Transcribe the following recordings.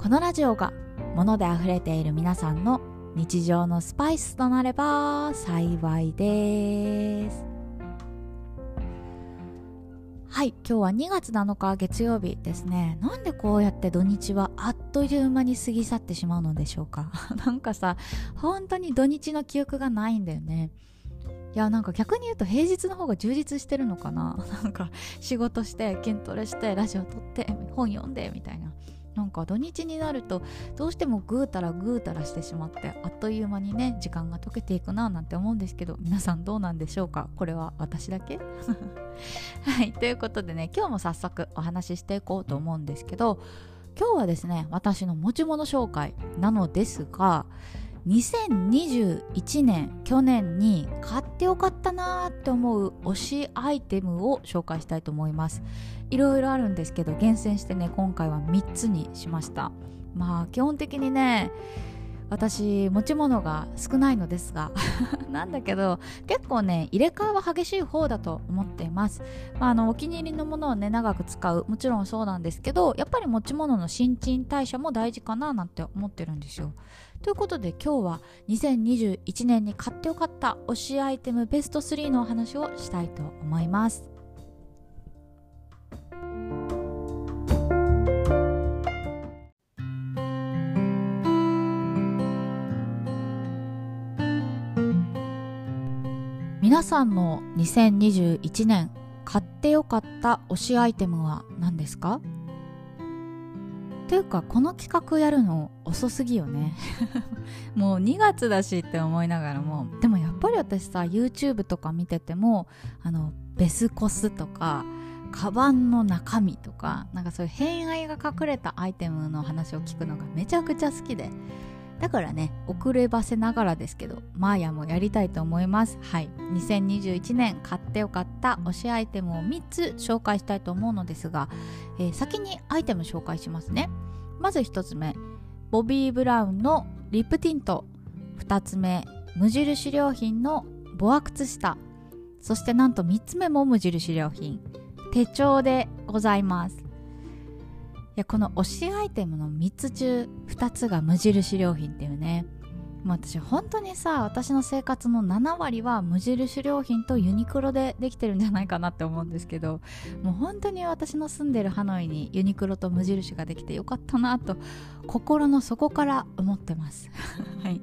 このラジオが物で溢れている皆さんの日常のスパイスとなれば幸いです。はい今日は2月7日月曜日ですね。なんでこうやって土日はあっという間に過ぎ去ってしまうのでしょうか？なんかさ本当に土日の記憶がないんだよね。いやなんか逆に言うと平日の方が充実してるのかな？なんか仕事して筋トレしてラジオ撮って本読んでみたいな。なんか土日になるとどうしてもぐうたらぐうたらしてしまってあっという間にね時間が解けていくななんて思うんですけど皆さんどうなんでしょうか？これは私だけ？はいということでね今日も早速お話ししていこうと思うんですけど今日はですね私の持ち物紹介なのですが2021年去年に買ってよかったなーって思う推しアイテムを紹介したいと思います。いろいろあるんですけど厳選してね今回は3つにしました。まあ基本的にね私持ち物が少ないのですが なんだけど結構ね入れ替えは激しい方だと思っています、まあ、あのお気に入りのものをね長く使う。もちろんそうなんですけどやっぱり持ち物の新陳代謝も大事かななんて思ってるんですよ。ということで今日は2021年に買ってよかった推しアイテムベスト3のお話をしたいと思います。皆さんの2021年買ってよかった推しアイテムは何ですか？というかこの企画やるの遅すぎよね。もう2月だしって思いながらも。でもやっぱり私さ YouTube とか見ててもあのベスコスとかカバンの中身とかなんかそういう偏愛が隠れたアイテムの話を聞くのがめちゃくちゃ好きで。だからね遅ればせながらですけどマーヤもやりたいと思います。はい。2021年買ってよかった推しアイテムを3つ紹介したいと思うのですが、えー、先にアイテム紹介しますね。まず1つ目ボビー・ブラウンのリップティント。2つ目無印良品のボア靴下。そしてなんと3つ目も無印良品。手帳でございます。やこの推しアイテムの3つ中2つが無印良品っていうね。もう私本当にさ私の生活の7割は無印良品とユニクロでできてるんじゃないかなって思うんですけどもう本当に私の住んでるハノイにユニクロと無印ができてよかったなと心の底から思ってます。はい。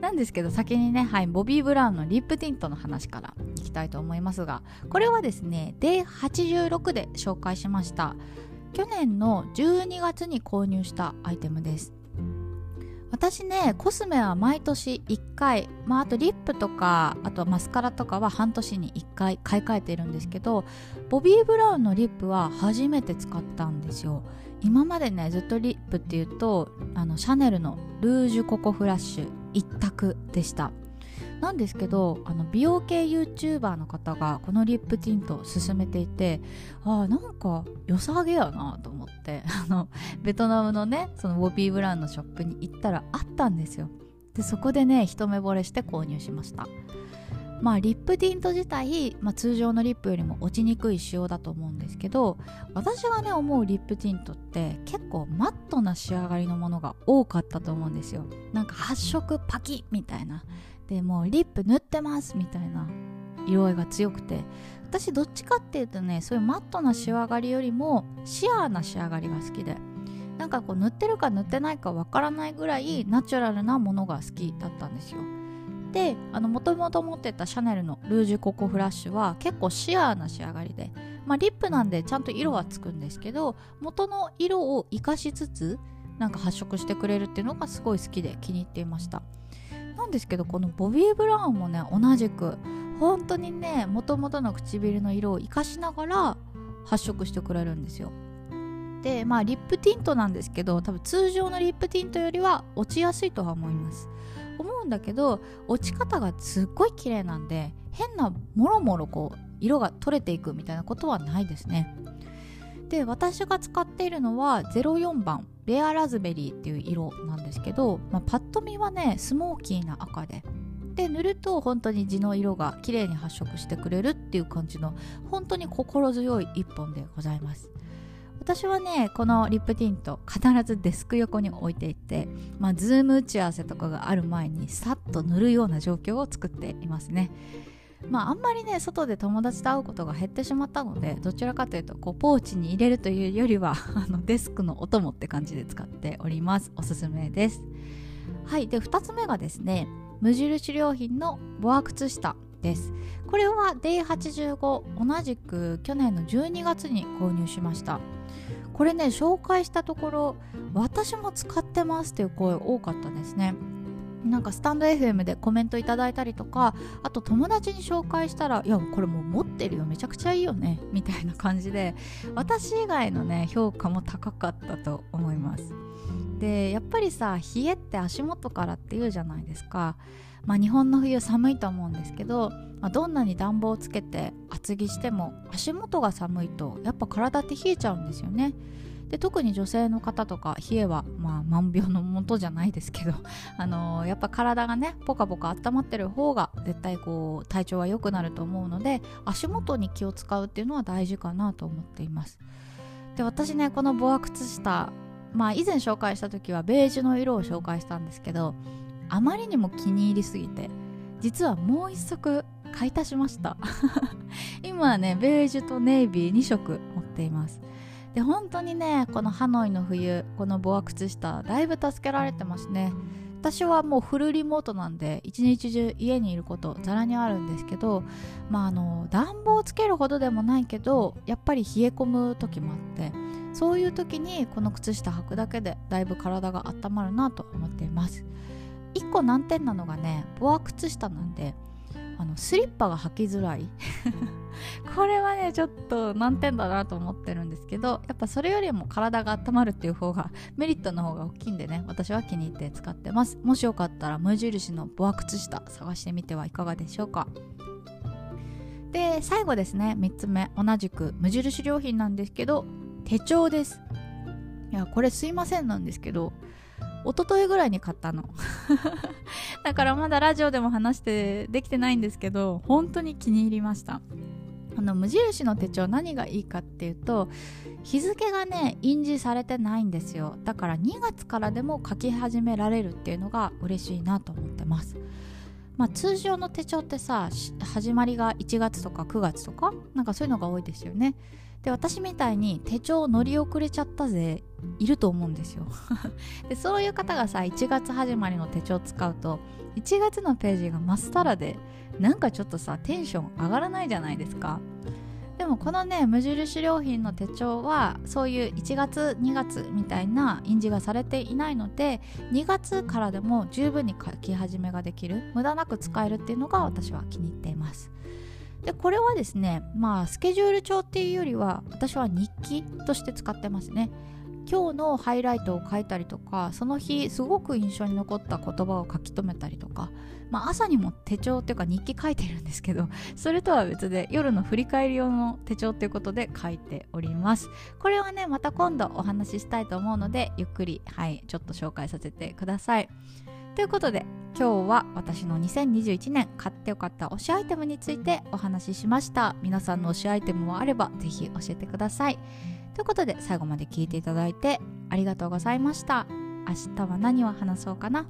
なんですけど先にね、はい、ボビー・ブラウンのリップティントの話からいきたいと思いますがこれはですね D86 で紹介しました。去年の12月に購入したアイテムです。私ねコスメは毎年1回、まあ、あとリップとかあとマスカラとかは半年に1回買い替えてるんですけどボビー・ブラウンのリップは初めて使ったんですよ。今までねずっとリップっていうとあのシャネルのルージュココフラッシュ一択でした。なんですけどあの美容系 YouTuber の方がこのリップティントを勧めていてああなんか良さげやなと思って あのベトナムのねそのウォビー・ブラウンのショップに行ったらあったんですよ。でそこでね一目惚れして購入しました。まあリップティント自体、まあ、通常のリップよりも落ちにくい仕様だと思うんですけど私がね思うリップティントって結構マットな仕上がりのものが多かったと思うんですよ。なんか発色パキッみたいな。でもうリップ塗ってますみたいな色合いが強くて私どっちかっていうとねそういうマットな仕上がりよりもシアーな仕上がりが好きでなんかこう塗ってるか塗ってないかわからないぐらいナチュラルなものが好きだったんですよ。でもともと持ってたシャネルのルージュココフラッシュは結構シアーな仕上がりでまあリップなんでちゃんと色はつくんですけど元の色を活かしつつなんか発色してくれるっていうのがすごい好きで気に入っていました。なんですけどこのボビー・ブラウンもね同じく本当にねもともとの唇の色を生かしながら発色してくれるんですよ。でまあリップティントなんですけど多分通常のリップティントよりは落ちやすいとは思います。思うんだけど落ち方がすっごい綺麗なんで変なもろもろこう色が取れていくみたいなことはないですね。で私が使っているのは04番。レアラズベリーっていう色なんですけど、まあ、パッと見はねスモーキーな赤で。で塗ると本当に地の色が綺麗に発色してくれるっていう感じの本当に心強い一本でございます。私はねこのリップティント必ずデスク横に置いていてまあズーム打ち合わせとかがある前にさっと塗るような状況を作っていますね。まああんまりね外で友達と会うことが減ってしまったのでどちらかというとこうポーチに入れるというよりは あのデスクのお供って感じで使っております。おすすめです。はい。で2つ目がですね無印良品のボア靴下です。これは D85 同じく去年の12月に購入しました。これね紹介したところ私も使ってますっていう声多かったですね。なんかスタンド FM でコメントいただいたりとかあと友達に紹介したらいやこれもう持ってるよめちゃくちゃいいよねみたいな感じで私以外のね評価も高かったと思いますでやっぱりさ冷えって足元からって言うじゃないですかまあ、日本の冬寒いと思うんですけど、まあ、どんなに暖房をつけて厚着しても足元が寒いとやっぱ体って冷えちゃうんですよね。で特に女性の方とか冷えは、まあ、万病のもとじゃないですけど、あのー、やっぱ体がねポカポカ温まってる方が絶対こう体調は良くなると思うので足元に気を使うっていうのは大事かなと思っています。で私ねこのボア靴下まあ以前紹介した時はベージュの色を紹介したんですけどあまりにも気に入りすぎて実はもう一足買い足しました。今はねベージュとネイビー2色持っています。で本当にねこのハノイの冬このボア靴下だいぶ助けられてますね。私はもうフルリモートなんで一日中家にいることざらにあるんですけどまああの暖房つけるほどでもないけどやっぱり冷え込む時もあってそういう時にこの靴下履くだけでだいぶ体が温まるなと思っています。1個難点なのがねボア靴下なんでのスリッパが履きづらい。これはねちょっと難点だなと思ってるんですけどやっぱそれよりも体が温まるっていう方がメリットの方が大きいんでね私は気に入って使ってます。もしよかったら無印のボア靴下探してみてはいかがでしょうか。で最後ですね3つ目。同じく無印良品なんですけど手帳です。いやこれすいませんなんですけど一昨日ぐらいに買ったの。だからまだラジオでも話してできてないんですけど本当に気に入りました。あの無印の手帳何がいいかっていうと日付がね印字されてないんですよ。だから2月からでも書き始められるっていうのが嬉しいなと思ってます。まあ通常の手帳ってさ始まりが1月とか9月とか？なんかそういうのが多いですよね。で私みたいに手帳乗り遅れちゃったぜ。いると思うんですよ。でそういう方がさ1月始まりの手帳使うと1月のページがまっさらでなんかちょっとさテンション上がらないじゃないですか。でもこのね無印良品の手帳はそういう1月2月みたいな印字がされていないので2月からでも十分に書き始めができる無駄なく使えるっていうのが私は気に入っています。でこれはですねまあスケジュール帳っていうよりは私は日記として使ってますね。今日のハイライトを書いたりとかその日すごく印象に残った言葉を書き留めたりとか、まあ、朝にも手帳っていうか日記書いてるんですけどそれとは別で夜の振り返り用の手帳っていうことで書いております。これはねまた今度お話ししたいと思うのでゆっくりはいちょっと紹介させてください。ということで今日は私の2021年買ってよかった推しアイテムについてお話ししました。皆さんの推しアイテムもあれば是非教えてください。ということで最後まで聞いていただいてありがとうございました。明日は何を話そうかな？